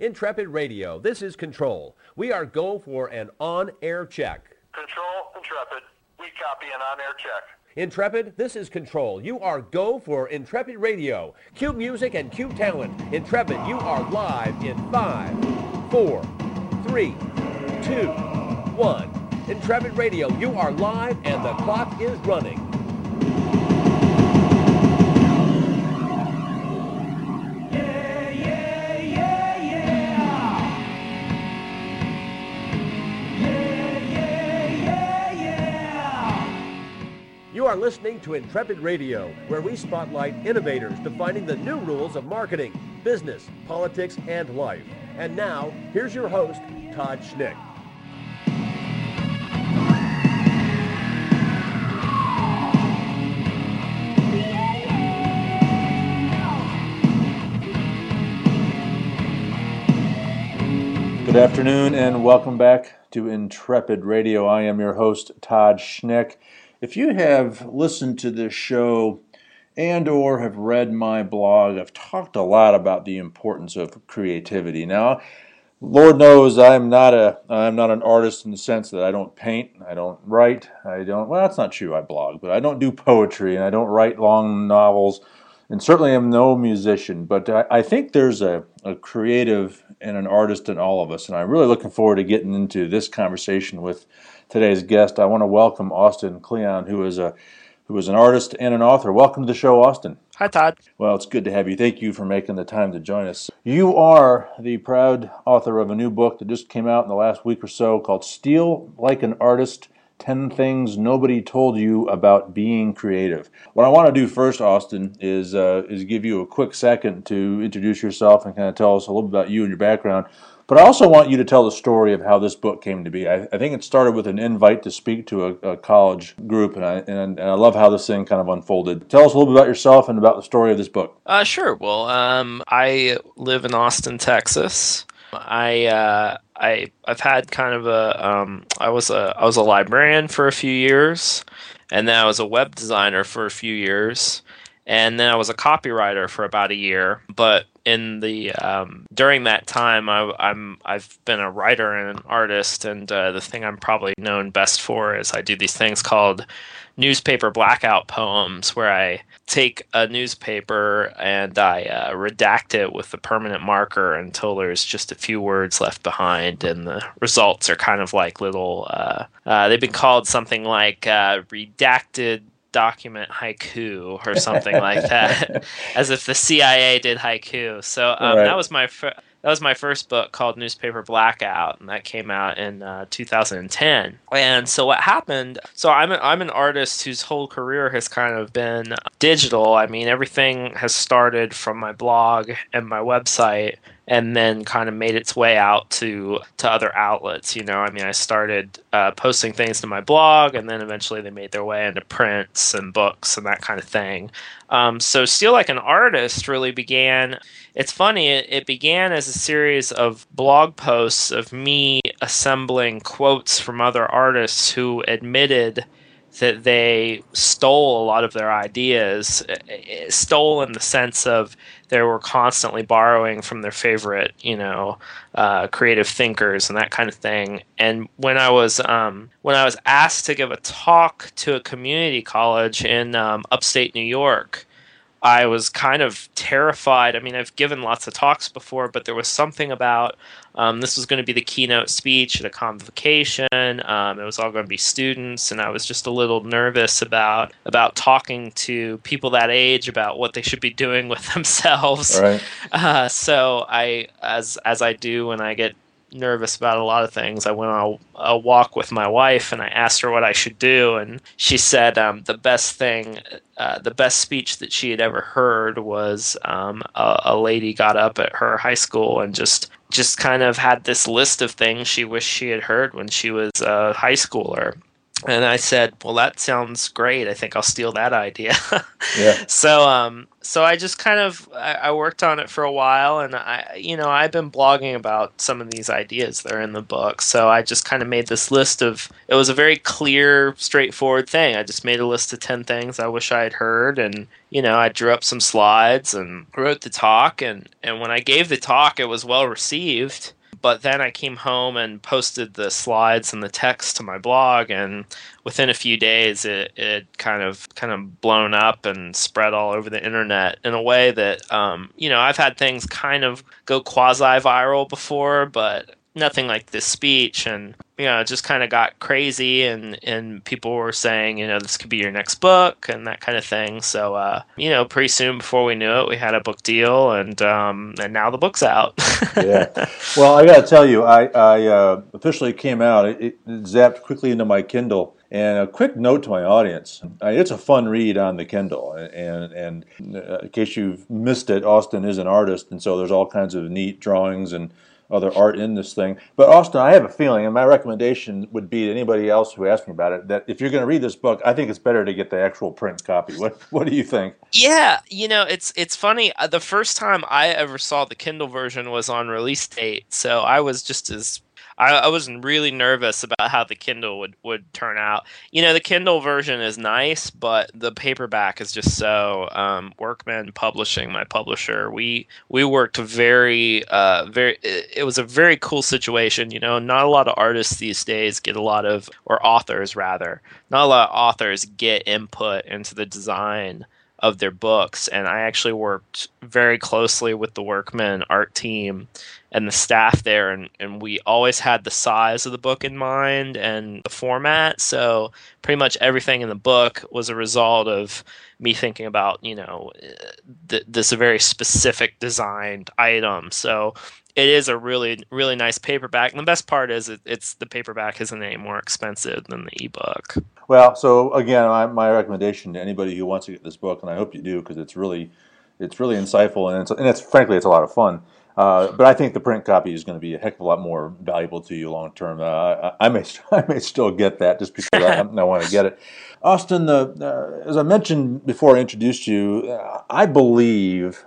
Intrepid Radio, this is Control. We are go for an on-air check. Control, Intrepid. We copy an on-air check. Intrepid, this is Control. You are go for Intrepid Radio. Cue music and cue talent. Intrepid, you are live in five, four, three, two, one. Intrepid Radio, you are live and the clock is running. Listening to Intrepid Radio, where we spotlight innovators defining the new rules of marketing, business, politics, and life. And now, here's your host, Todd Schnick. Good afternoon and welcome back to Intrepid Radio. I am your host Todd Schnick. If you have listened to this show and or have read my blog, I've talked a lot about the importance of creativity. Now, Lord knows I'm not a I'm not an artist in the sense that I don't paint, I don't write, I don't well that's not true, I blog, but I don't do poetry and I don't write long novels and certainly I'm no musician, but I, I think there's a, a creative and an artist in all of us, and I'm really looking forward to getting into this conversation with today's guest. I want to welcome Austin Kleon, who is a who is an artist and an author. Welcome to the show, Austin. Hi, Todd. Well, it's good to have you. Thank you for making the time to join us. You are the proud author of a new book that just came out in the last week or so called Steal Like an Artist 10 Things Nobody Told You About Being Creative. What I want to do first, Austin, is, uh, is give you a quick second to introduce yourself and kind of tell us a little bit about you and your background. But I also want you to tell the story of how this book came to be. I, I think it started with an invite to speak to a, a college group, and I, and, and, I love how this thing kind of unfolded. Tell us a little bit about yourself and about the story of this book. Uh, sure. Well, um, I live in Austin, Texas. I uh, I I've had kind of a um, I was a I was a librarian for a few years, and then I was a web designer for a few years, and then I was a copywriter for about a year. But in the um, during that time, I, am I've been a writer and an artist, and uh, the thing I'm probably known best for is I do these things called newspaper blackout poems, where I take a newspaper and I uh, redact it with a permanent marker until there's just a few words left behind, and the results are kind of like little. Uh, uh, they've been called something like uh, redacted document haiku or something like that, as if the CIA did haiku. So um, right. that was my fir- that was my first book called Newspaper Blackout, and that came out in uh, 2010. And so what happened? So I'm a, I'm an artist whose whole career has kind of been digital. I mean, everything has started from my blog and my website and then kind of made its way out to to other outlets. You know, I mean, I started uh, posting things to my blog, and then eventually they made their way into prints and books and that kind of thing. Um, so, Steal Like an Artist really began. It's funny, it, it began as a series of blog posts of me assembling quotes from other artists who admitted that they stole a lot of their ideas, eh, eh, stole in the sense of they were constantly borrowing from their favorite, you know, uh, creative thinkers and that kind of thing. And when I was um, when I was asked to give a talk to a community college in um, upstate New York, I was kind of terrified. I mean, I've given lots of talks before, but there was something about um, this was going to be the keynote speech at a convocation. Um, it was all going to be students, and I was just a little nervous about about talking to people that age about what they should be doing with themselves. Right. Uh, so I, as as I do when I get nervous about a lot of things. I went on a, a, walk with my wife and I asked her what I should do, and she said um, the best thing, uh, the best speech that she had ever heard was um, a, a, lady got up at her high school and just just kind of had this list of things she wished she had heard when she was a high schooler. And I said, "Well, that sounds great. I think I'll steal that idea." Yeah. So, um, so I just kind of I, I worked on it for a while, and I, you know, I've been blogging about some of these ideas that are in the book. So I just kind of made this list of. It was a very clear, straightforward thing. I just made a list of ten things I wish I had heard, and you know, I drew up some slides and wrote the talk, and and when I gave the talk, it was well received but then I came home and posted the slides and the text to my blog, and within a few days, it, it kind of kind of blown up and spread all over the internet in a way that um, you know I've had things kind of go quasi viral before, but nothing like this speech and you know it just kind of got crazy and and people were saying you know this could be your next book and that kind of thing. So uh, you know pretty soon before we knew it we had a book deal and um, and now the book's out. Yeah. Well i gotta tell you i i uh, officially came out. It, it zapped quickly into my kindle. And a quick note to my audience: it's a fun read on the Kindle, and and uh, in case you've missed it, Austin is an artist, and so there's all kinds of neat drawings and other art in this thing. But Austin, I have a feeling, and my recommendation would be to anybody else who asks me about it, that if you're going to read this book, I think it's better to get the actual print copy. What What do you think? Yeah, you know, it's it's funny. Uh, the first time I ever saw the Kindle version was on release date, so I was just as I, I was really nervous about how the Kindle would, would turn out. You know, the Kindle version is nice, but the paperback is just so. Um, Workman Publishing, my publisher, we we worked very uh, very. It, it was a very cool situation. You know, not a lot of artists these days get a lot of, or authors rather, not a lot of authors get input into the design of their books and i actually worked very closely with the workman art team and the staff there and, and we always had the size of the book in mind and the format. So pretty much everything in the book was a result of me thinking about you know uh, th- this very specific designed item. So it is a really really nice paperback and the best part is it, it's the paperback isn't any more expensive than the ebook. Well so again my, my recommendation to anybody who wants to get this book and i hope you do because it's really it's really insightful and it's, and it's frankly it's a lot of fun uh, but I think the print copy is going to be a heck of a lot more valuable to you long term. Uh, I, may I may still get that just because I, I want to get it. Austin, uh, as I mentioned before I introduced you, I believe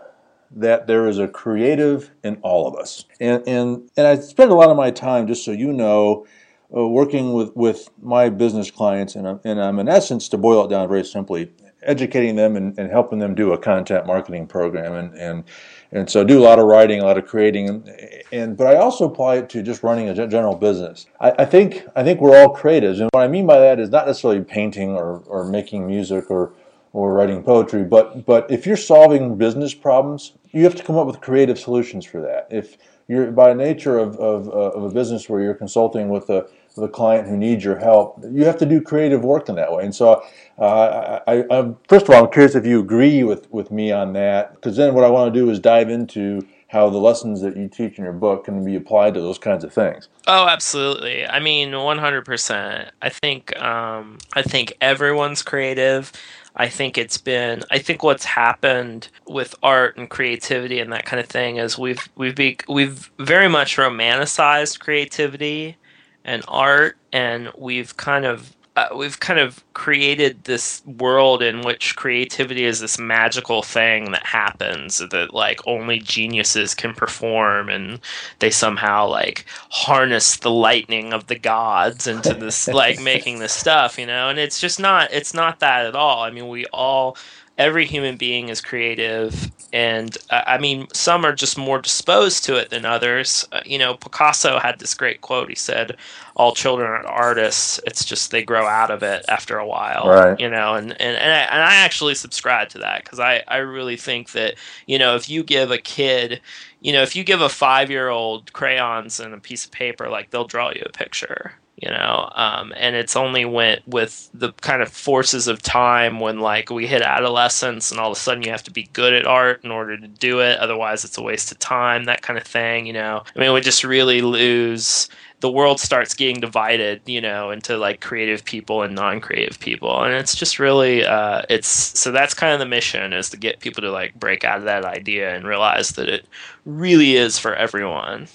that there is a creative in all of us, and and and I spend a lot of my time, just so you know. Uh, working with, with my business clients, and I'm, and I'm in essence, to boil it down very simply, educating them and, and helping them do a content marketing program and, and and so I do a lot of writing, a lot of creating, and, and but I also apply it to just running a general business. I, I, think I think we're all creatives, and what I mean by that is not necessarily painting or, or making music or or writing poetry, but but if you're solving business problems, you have to come up with creative solutions for that. If you're by nature of of, uh, of a business where you're consulting with a the client who needs your help, you have to do creative work in that way. And so, uh, I, I, first of all, I'm curious if you agree with, with me on that, because then what I want to do is dive into how the lessons that you teach in your book can be applied to those kinds of things. Oh, absolutely. I mean, 100%. I think um, I think everyone's creative. I think it's been I think what's happened with art and creativity and that kind of thing is we've we've be, we've very much romanticized creativity and art, and we've kind of uh, we've kind of created this world in which creativity is this magical thing that happens that like only geniuses can perform and they somehow like harness the lightning of the gods into this like making this stuff you know? And it's just not it's not that at all. I mean we all every human being is creative and uh, i mean some are just more disposed to it than others. Uh, you know picasso had this great quote. He said all children are artists. It's just they grow out of it after a while right. you know and and, and, I, and I actually subscribe to that because I, I really think that you know if you give a kid you know if you give a five year old crayons and a piece of paper like they'll draw you a picture you know um, and it's only went with the kind of forces of time when like we hit adolescence and all of a sudden you have to be good at art in order to do it otherwise it's a waste of time that kind of thing you know. I mean we just really lose the world starts getting divided, you know, into like creative people and non-creative people, and it's just really, uh, it's so that's kind of the mission is to get people to like break out of that idea and realize that it really is for everyone.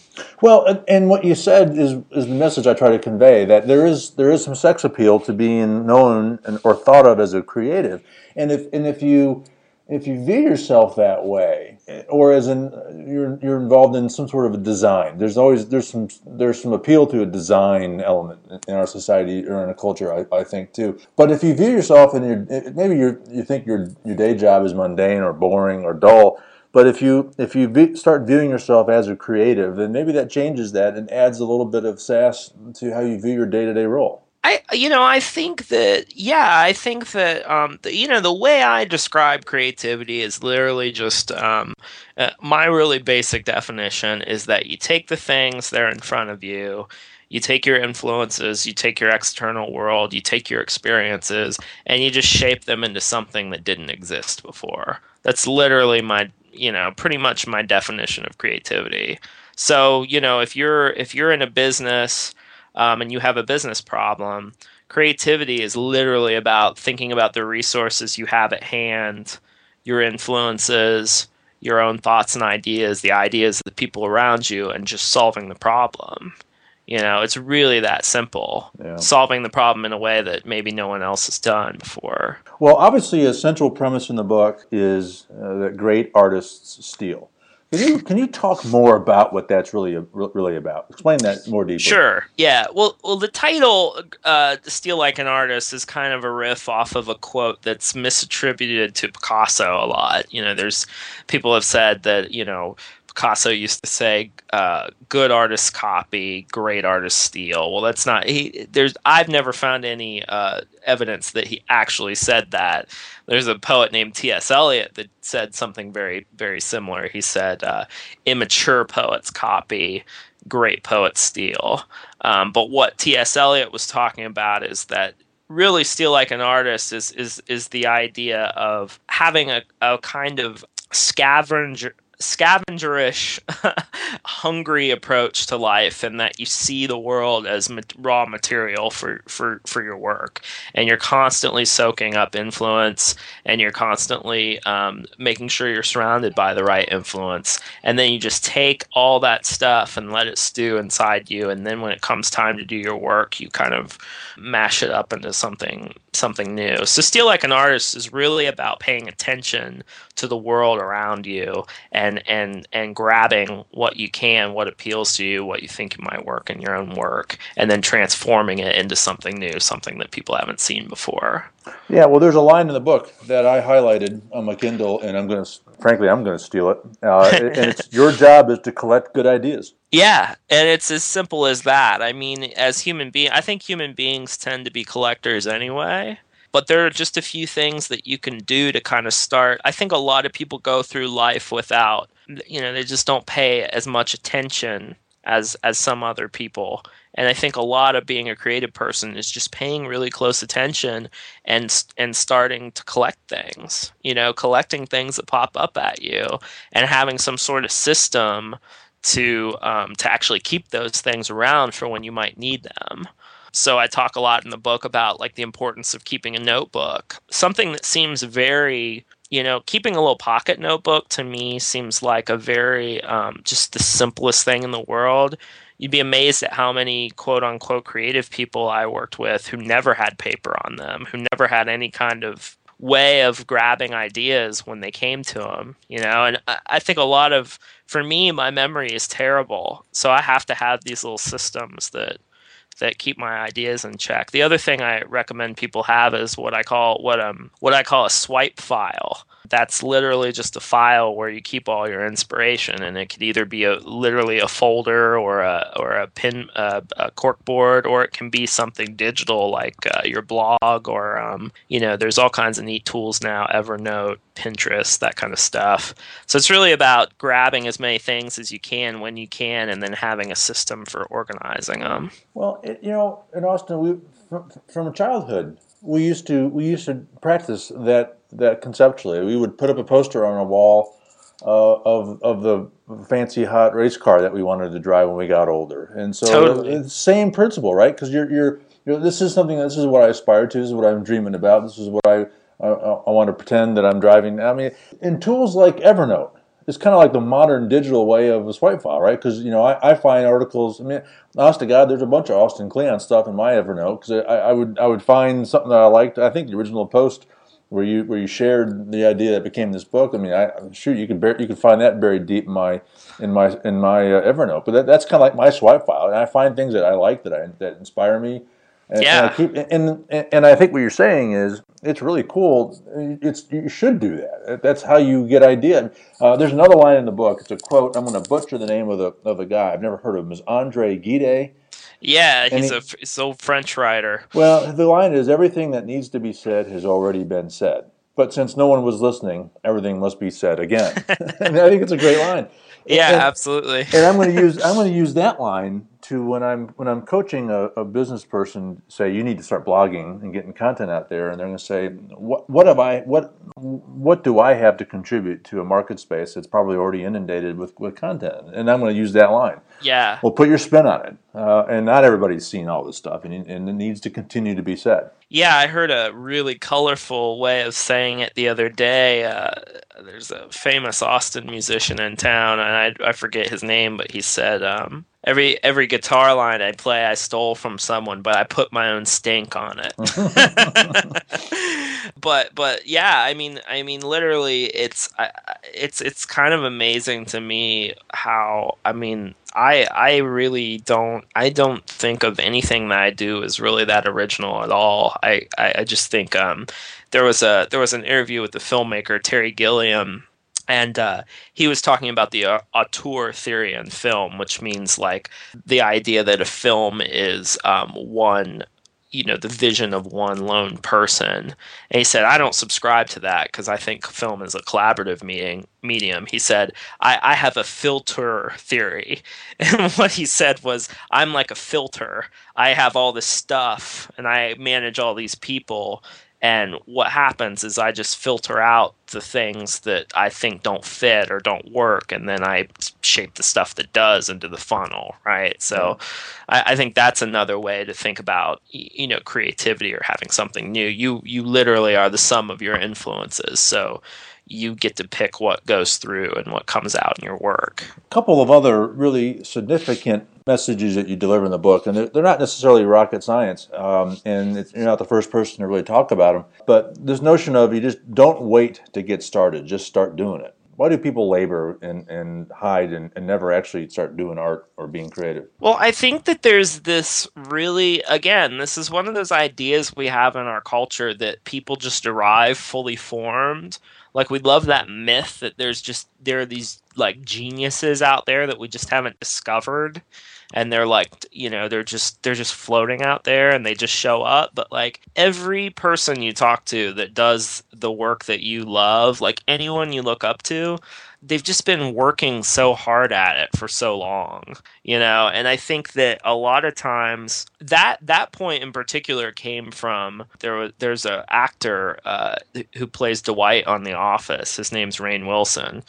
Well, and what you said is is the message I try to convey that there is there is some sex appeal to being known and, or thought of as a creative, and if and if you if you view yourself that way, or as in you're you're involved in some sort of a design, there's always there's some there's some appeal to a design element in our society or in a culture, I, I think too. But if you view yourself and you maybe you you think your your day job is mundane or boring or dull, but if you if you start viewing yourself as a creative, then maybe that changes that and adds a little bit of sass to how you view your day to day role. I, you know, I think that, yeah, I think that, um, the, you know, the way I describe creativity is literally just, um, uh, my really basic definition is that you take the things that are in front of you, you take your influences, you take your external world, you take your experiences, and you just shape them into something that didn't exist before. That's literally my, you know, pretty much my definition of creativity. So, you know, if you're if you're in a business um, and you have a business problem, creativity is literally about thinking about the resources you have at hand, your influences, your own thoughts and ideas, the ideas of the people around you, and just solving the problem. You know, it's really that simple. Yeah. Solving the problem in a way that maybe no one else has done before. Well, obviously, a central premise in the book is uh, that great artists steal. Can you can you talk more about what that's really really about? Explain that more deeply. Sure. Yeah. Well, well, the title uh, "Steal Like an Artist" is kind of a riff off of a quote that's misattributed to Picasso a lot. You know, there's people have said that you know Picasso used to say, uh, "Good artists copy, great artists steal." Well, that's not. He there's. I've never found any uh, evidence that he actually said that. There's a poet named T.S. Eliot that said something very, very similar. He said, uh, "Immature poets copy, great poets steal." Um, but what T.S. Eliot was talking about is that really steal like an artist is is is the idea of having a, a kind of scavenger scavengerish, hungry approach to life, and that you see the world as ma- raw material for, for, for your work, and you're constantly soaking up influence, and you're constantly um, making sure you're surrounded by the right influence, and then you just take all that stuff and let it stew inside you, and then when it comes time to do your work, you kind of mash it up into something something new. So steal like an artist is really about paying attention to the world around you and and and grabbing what you can, what appeals to you, what you think might work in your own work, and then transforming it into something new, something that people haven't seen before. Yeah, well, there's a line in the book that I highlighted on my Kindle, and I'm going to, frankly, I'm going to steal it. Uh, and it's your job is to collect good ideas. Yeah, and it's as simple as that. I mean, as human being, I think human beings tend to be collectors anyway but there are just a few things that you can do to kind of start. I think a lot of people go through life without, you know, they just don't pay as much attention as as some other people. And I think a lot of being a creative person is just paying really close attention and and starting to collect things. You know, collecting things that pop up at you and having some sort of system to um, to actually keep those things around for when you might need them. So I talk a lot in the book about like the importance of keeping a notebook. Something that seems very you know, keeping a little pocket notebook to me seems like a very um, just the simplest thing in the world. You'd be amazed at how many quote unquote creative people I worked with who never had paper on them, who never had any kind of way of grabbing ideas when they came to them, you know. And I think a lot of, for me, my memory is terrible, so I have to have these little systems that that keep my ideas in check. The other thing I recommend people have is what I call what um what I call a swipe file. That's literally just a file where you keep all your inspiration, and it could either be a literally a folder or a or a pin uh, a corkboard, or it can be something digital like uh, your blog, or um, you know, there's all kinds of neat tools now, Evernote, Pinterest, that kind of stuff. So it's really about grabbing as many things as you can when you can, and then having a system for organizing them. Well, it, you know, in Austin, we from, from childhood we used to we used to practice that that conceptually. We would put up a poster on a wall uh, of of the fancy hot race car that we wanted to drive when we got older. And so Totally. it's the same principle, right? Because you're you're you know, this is something. This is what I aspire to. This is what I'm dreaming about. This is what I I, I want to pretend that I'm driving. I mean, in tools like Evernote, it's kind of like the modern digital way of a swipe file, right? Because you know, I, I find articles. I mean, honest to God, there's a bunch of Austin Kleon stuff in my Evernote because I, I would I would find something that I liked. I think the original post where you where you shared the idea that became this book. I mean, I shoot, you could bar- you could find that buried deep in my in my in my uh, Evernote. But that, that's kind of like my swipe file, and I find things that I like that I that inspire me. And, and I Yeah. keep and, and and I think what you're saying is it's really cool. It's you should do that. That's how you get idea. Uh, there's another line in the book. It's a quote. I'm going to butcher the name of the of the guy. I've never heard of him. Is Andre Gide? Yeah, he's he- a he's old French writer. Well, the line is everything that needs to be said has already been said. But since no one was listening, everything must be said again. and I think it's a great line. Yeah, And- absolutely. and I'm going to use I'm going to use that line to when I'm when I'm coaching a, a business person. Say you need to start blogging and getting content out there, and they're going to say, "What what have I what what do I have to contribute to a market space that's probably already inundated with, with content?" And I'm going to use that line. Yeah. Well, put your spin on it. Uh, and not everybody's seen all this stuff, and, and it needs to continue to be said. Yeah, I heard a really colorful way of saying it the other day. Uh, there's a famous Austin musician in town, and I, I forget his name, but he said, um, "Every every guitar line I play, I stole from someone, but I put my own stink on it." but but yeah, I mean, I mean, literally, it's I, it's it's kind of amazing to me how I mean. I, I really don't I don't think of anything that I do as really that original at all. I, I, I just think um, there was a there was an interview with the filmmaker Terry Gilliam and uh, he was talking about the uh, auteur theory in film, which means like the idea that a film is um, one, you know, the vision of one lone person. And he said, I don't subscribe to that because I think film is a collaborative meeting, medium. He said, I, I have a filter theory. And what he said was, I'm like a filter. I have all this stuff and I manage all these people. And what happens is I just filter out the things that I think don't fit or don't work, and then I shape the stuff that does into the funnel, right? So I, I think that's another way to think about you know creativity or having something new. You you literally are the sum of your influences, so you get to pick what goes through and what comes out in your work. A couple of other really significant messages that you deliver in the book, and they're, they're not necessarily rocket science, um, and you're not the first person to really talk about them. But this notion of you just don't wait to get started, just start doing it. Why do people labor and, and hide and, and never actually start doing art or being creative? Well, I think that there's this really, again, this is one of those ideas we have in our culture that people just arrive fully formed. Like we love that myth that there's just there are these like geniuses out there that we just haven't discovered and they're like you know they're just they're just floating out there and they just show up but like every person you talk to that does the work that you love like anyone you look up to they've just been working so hard at it for so long you know? And i think that a lot of times that that point in particular came from there was there's a actor uh, who plays dwight on the office. His name's Rainn Wilson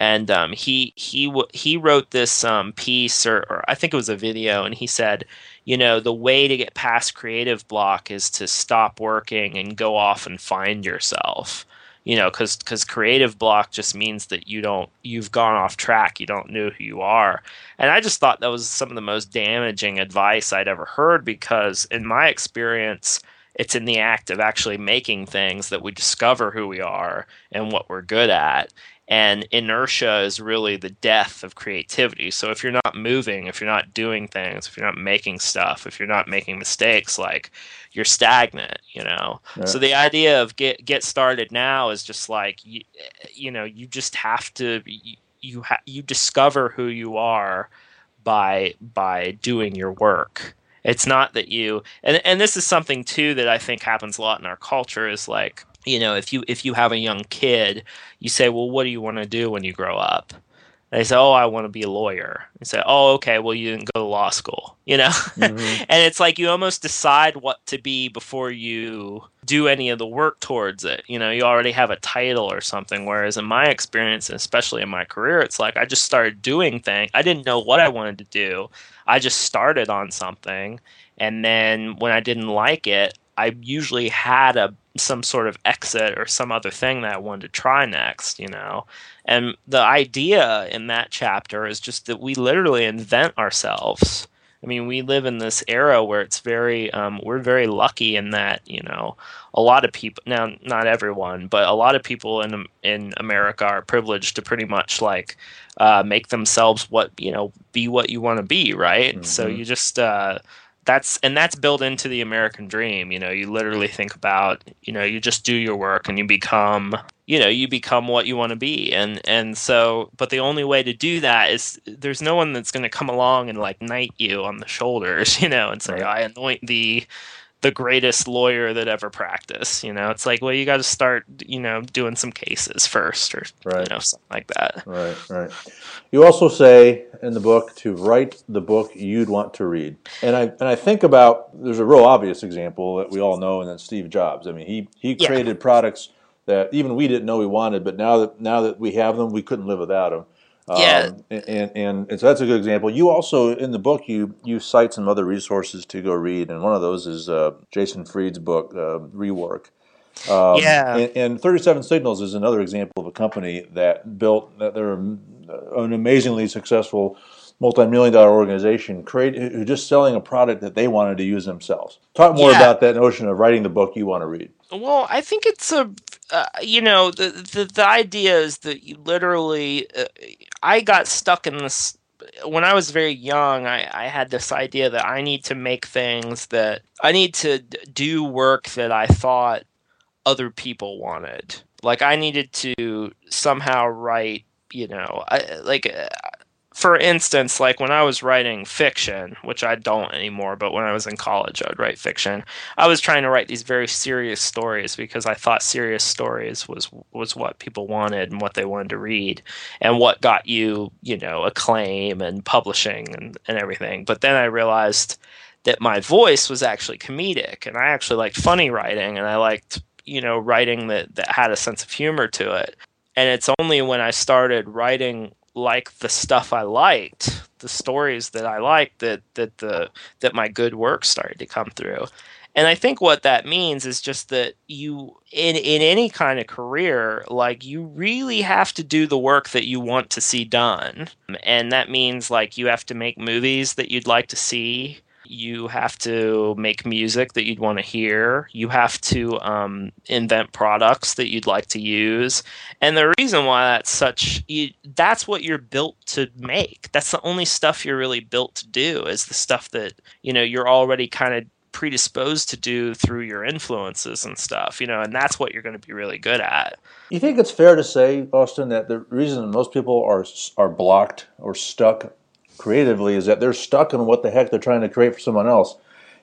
and um, he he he wrote this um, piece or, or I think it was a video, and he said, you know, the way to get past creative block is to stop working and go off and find yourself. You know, because because creative block just means that you don't you've gone off track. You don't know who you are, and I just thought that was some of the most damaging advice I'd ever heard because in my experience. It's in the act of actually making things that we discover who we are and what we're good at and inertia is really the death of creativity. So if you're not moving if you're not doing things if you're not making stuff if you're not making mistakes like you're stagnant you know? Yeah. so the idea of get get started now is just like you, eh, you know you just have to you you, ha- you discover who you are by by doing your work. It's not that you and and this is something too that I think happens a lot in our culture is like you know if you if you have a young kid you say well what do you want to do when you grow up they say oh I want to be a lawyer you say oh okay well you didn't go to law school you know mm-hmm. and it's like you almost decide what to be before you do any of the work towards it. You know, you already have a title or something. Whereas in my experience, especially in my career, it's like I just started doing things. I didn't know what I wanted to do. I just started on something, and then when I didn't like it, I usually had a some sort of exit or some other thing that I wanted to try next. You know, and the idea in that chapter is just that we literally invent ourselves. I mean, we live in this era where it's very, um, we're very lucky in that, you know, a lot of people, now, not everyone, but a lot of people in, in America are privileged to pretty much like uh, make themselves what, you know, be what you want to be, right? Mm-hmm. So you just, uh, that's and that's built into the American dream. You know, you literally think about, you know, you just do your work and you become, you know, you become what you want to be. And and so, but the only way to do that is there's no one that's going to come along and like knight you on the shoulders, you know, and say, right. "I anoint thee." The greatest lawyer that ever practiced. You know, it's like, well, you got to start, you know, doing some cases first, or right. you know, something like that. Right, right. You also say in the book to write the book you'd want to read, and I and I think about there's a real obvious example that we all know, and that's Steve Jobs. I mean, he he created yeah. products that even we didn't know we wanted, but now that now that we have them, we couldn't live without them. Yeah, um, and, and, and so that's a good example. You also in the book you you cite some other resources to go read, and one of those is uh, Jason Fried's book uh, Rework. Um, yeah, and, and, 37 Signals is another example of a company that built that they're an amazingly successful multi-million dollar organization create who just selling a product that they wanted to use themselves. Talk more yeah. about that notion of writing the book you want to read. Well, I think it's a uh, you know the, the the idea is that you literally uh, I got stuck in this when I was very young, I, I had this idea that I need to make things that I need to do work that I thought other people wanted. Like I needed to somehow write, you know, I, like uh, for instance, like when I was writing fiction, which I don't anymore, but when I was in college, I'd write fiction. I was trying to write these very serious stories because I thought serious stories was was what people wanted and what they wanted to read, and what got you, you know, acclaim and publishing and, and everything. But then I realized that my voice was actually comedic, and I actually liked funny writing, and I liked, you know, writing that that had a sense of humor to it. And it's only when I started writing like the stuff I liked, the stories that I liked, that that the that my good work started to come through. And I think what that means is just that you in in any kind of career, like you really have to do the work that you want to see done. And that means like you have to make movies that you'd like to see you have to make music that you'd want to hear. You have to um, invent products that you'd like to use. And the reason why that's such, you, that's what you're built to make. That's the only stuff you're really built to do is the stuff that, you know, you're already kind of predisposed to do through your influences and stuff, you know, and that's what you're going to be really good at. You think it's fair to say, Austin, that the reason most people are are blocked or stuck creatively is that they're stuck in what the heck they're trying to create for someone else.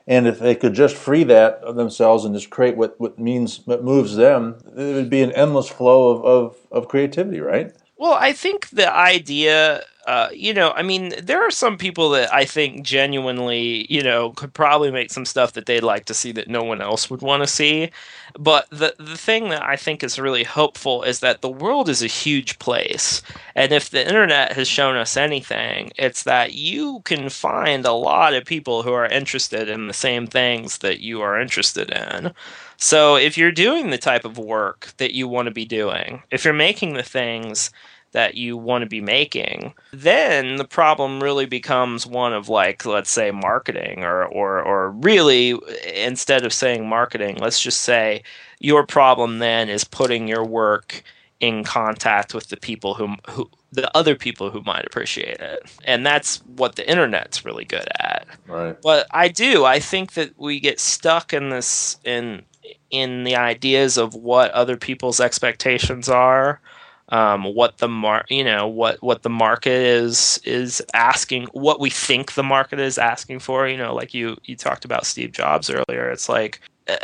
And if they could just free that of themselves and just create what, what means what moves them, it would be an endless flow of, of, of creativity, right? Well, I think the idea uh, you know, I mean, there are some people that I think genuinely, you know, could probably make some stuff that they'd like to see that no one else would want to see. But the the thing that I think is really hopeful is that the world is a huge place, and if the internet has shown us anything, it's that you can find a lot of people who are interested in the same things that you are interested in. So if you're doing the type of work that you want to be doing, if you're making the things that you want to be making, then the problem really becomes one of like let's say marketing or or or really instead of saying marketing, let's just say your problem then is putting your work in contact with the people who who the other people who might appreciate it. And that's what the internet's really good at. Right. But I do, I think that we get stuck in this in in the ideas of what other people's expectations are um, what the mar- you know what what the market is is asking what we think the market is asking for. You know like you you talked about Steve Jobs earlier it's like uh,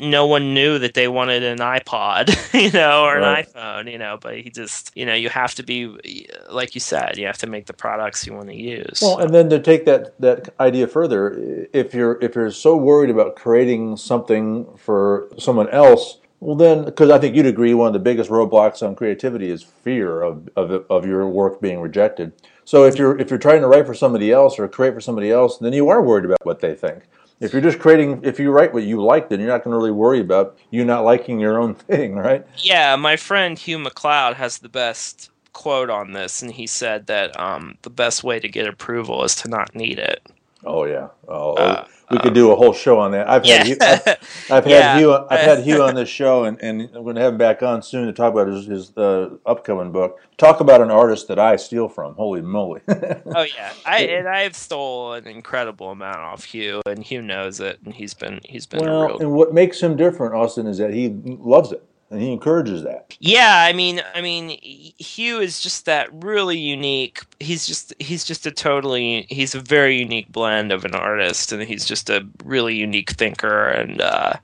no one knew that they wanted an iPod, you know, or an iPhone, you know. But he just, you know, you have to be, like you said, you have to make the products you want to use. Well, and then to take that, that idea further, if you're if you're so worried about creating something for someone else, well then, because I think you'd agree, one of the biggest roadblocks on creativity is fear of, of of your work being rejected. So if you're if you're trying to write for somebody else or create for somebody else, then you are worried about what they think. If you're just creating, if you write what you like, then you're not going to really worry about you not liking your own thing, right? Yeah, my friend Hugh MacLeod has the best quote on this, and he said that um, the best way to get approval is to not need it. Oh yeah. Oh, Uh, we could do a whole show on that. I've Yeah. had Hugh, I've, I've had Yeah. Hugh. I've had Hugh on this show, and, and I'm going to have him back on soon to talk about his, his uh, upcoming book. Talk about an artist that I steal from. Holy moly! Oh yeah, I and I've stole an incredible amount off Hugh, and Hugh knows it, and he's been he's been a well, real and what makes him different, Austin, is that he loves it and he encourages that. Yeah, I mean, I mean, Hugh is just that really unique. He's just he's just a totally he's a very unique blend of an artist, and he's just a really unique thinker. And uh,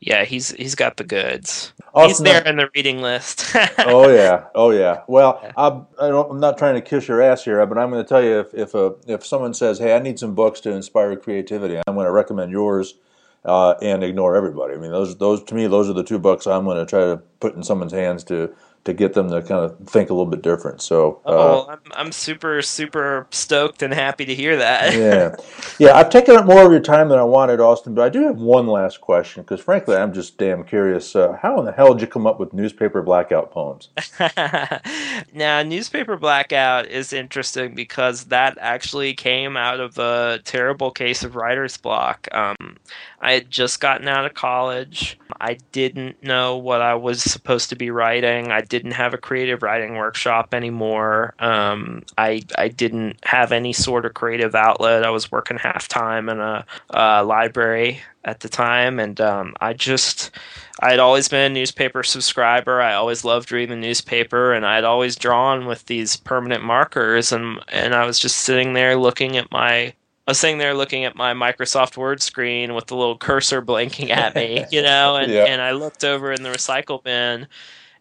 yeah, he's he's got the goods. he's there in the reading list. oh yeah, oh yeah. Well, I'm, I don't, I'm not trying to kiss your ass here, but I'm going to tell you if if a, if someone says, "Hey, I need some books to inspire creativity," I'm going to recommend yours uh, and ignore everybody. I mean, those those to me, those are the two books I'm going to try to put in someone's hands to to get them to kind of think a little bit different. So. oh, Uh, well, I'm I'm super super stoked and happy to hear that. yeah, yeah. I've taken up more of your time than I wanted, Austin. But I do have one last question because, frankly, I'm just damn curious. Uh, how in the hell did you come up with newspaper blackout poems? now, newspaper blackout is interesting because that actually came out of a terrible case of writer's block. Um, I had just gotten out of college. I didn't know what I was supposed to be writing. I didn't have a creative writing workshop anymore. Um, I I didn't have any sort of creative outlet. I was working half time in a, uh library at the time, and um, I just I had always been a newspaper subscriber. I always loved reading the newspaper, and I had always drawn with these permanent markers, and and I was just sitting there looking at my. I was sitting there looking at my Microsoft Word screen with the little cursor blinking at me, you know, and, and I looked over in the recycle bin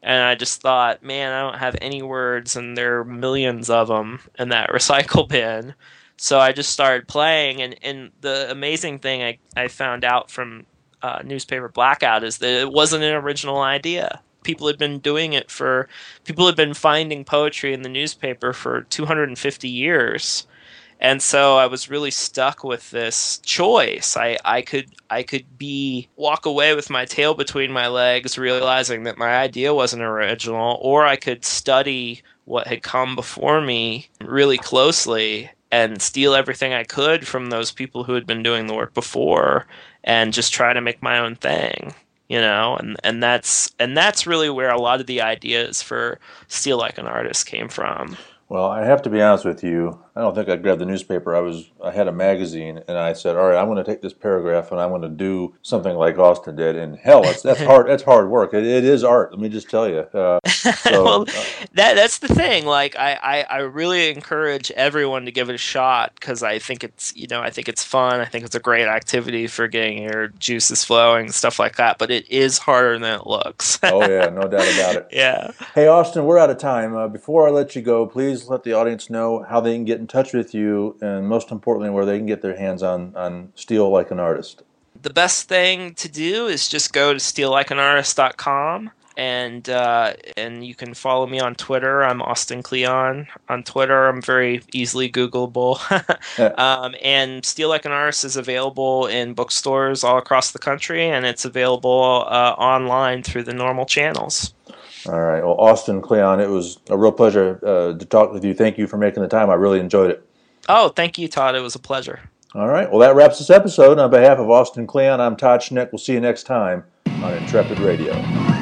and I just thought, man, I don't have any words, and there are millions of them in that recycle bin. So I just started playing, and, and the amazing thing I, I found out from uh, newspaper blackout is that it wasn't an original idea. People had been doing it for, people had been finding poetry in the newspaper for 250 years. And so I was really stuck with this choice. I, I could I could be walk away with my tail between my legs, realizing that my idea wasn't original, or I could study what had come before me really closely and steal everything I could from those people who had been doing the work before and just try to make my own thing. You know, and, and that's and that's really where a lot of the ideas for Steal Like an Artist came from. Well, I have to be honest with you. I don't think I grabbed the newspaper. I was I had a magazine, and I said, "All right, I'm going to take this paragraph and I'm going to do something like Austin did." And hell, that's that's hard. That's hard work. It, it is art. Let me just tell you. Uh, so, well, uh, that that's the thing. Like, I, I, I really encourage everyone to give it a shot because I think it's you know I think it's fun. I think it's a great activity for getting your juices flowing, stuff like that. But it is harder than it looks. oh yeah, no doubt about it. yeah. Hey, Austin, we're out of time. Uh, before I let you go, please let the audience know how they can get in touch with you, and most importantly, where they can get their hands on on Steal Like an Artist. The best thing to do is just go to steallikeanartist.com and uh, and you can follow me on Twitter. I'm Austin Kleon on Twitter. I'm very easily Googleable. um, and Steal Like an Artist is available in bookstores all across the country, and it's available uh, online through the normal channels. All right. Well, Austin Kleon, it was a real pleasure uh, to talk with you. Thank you for making the time. I really enjoyed it. Oh, thank you, Todd. It was a pleasure. All right. Well, that wraps this episode. On behalf of Austin Kleon, I'm Todd Schnick. We'll see you next time on Intrepid Radio.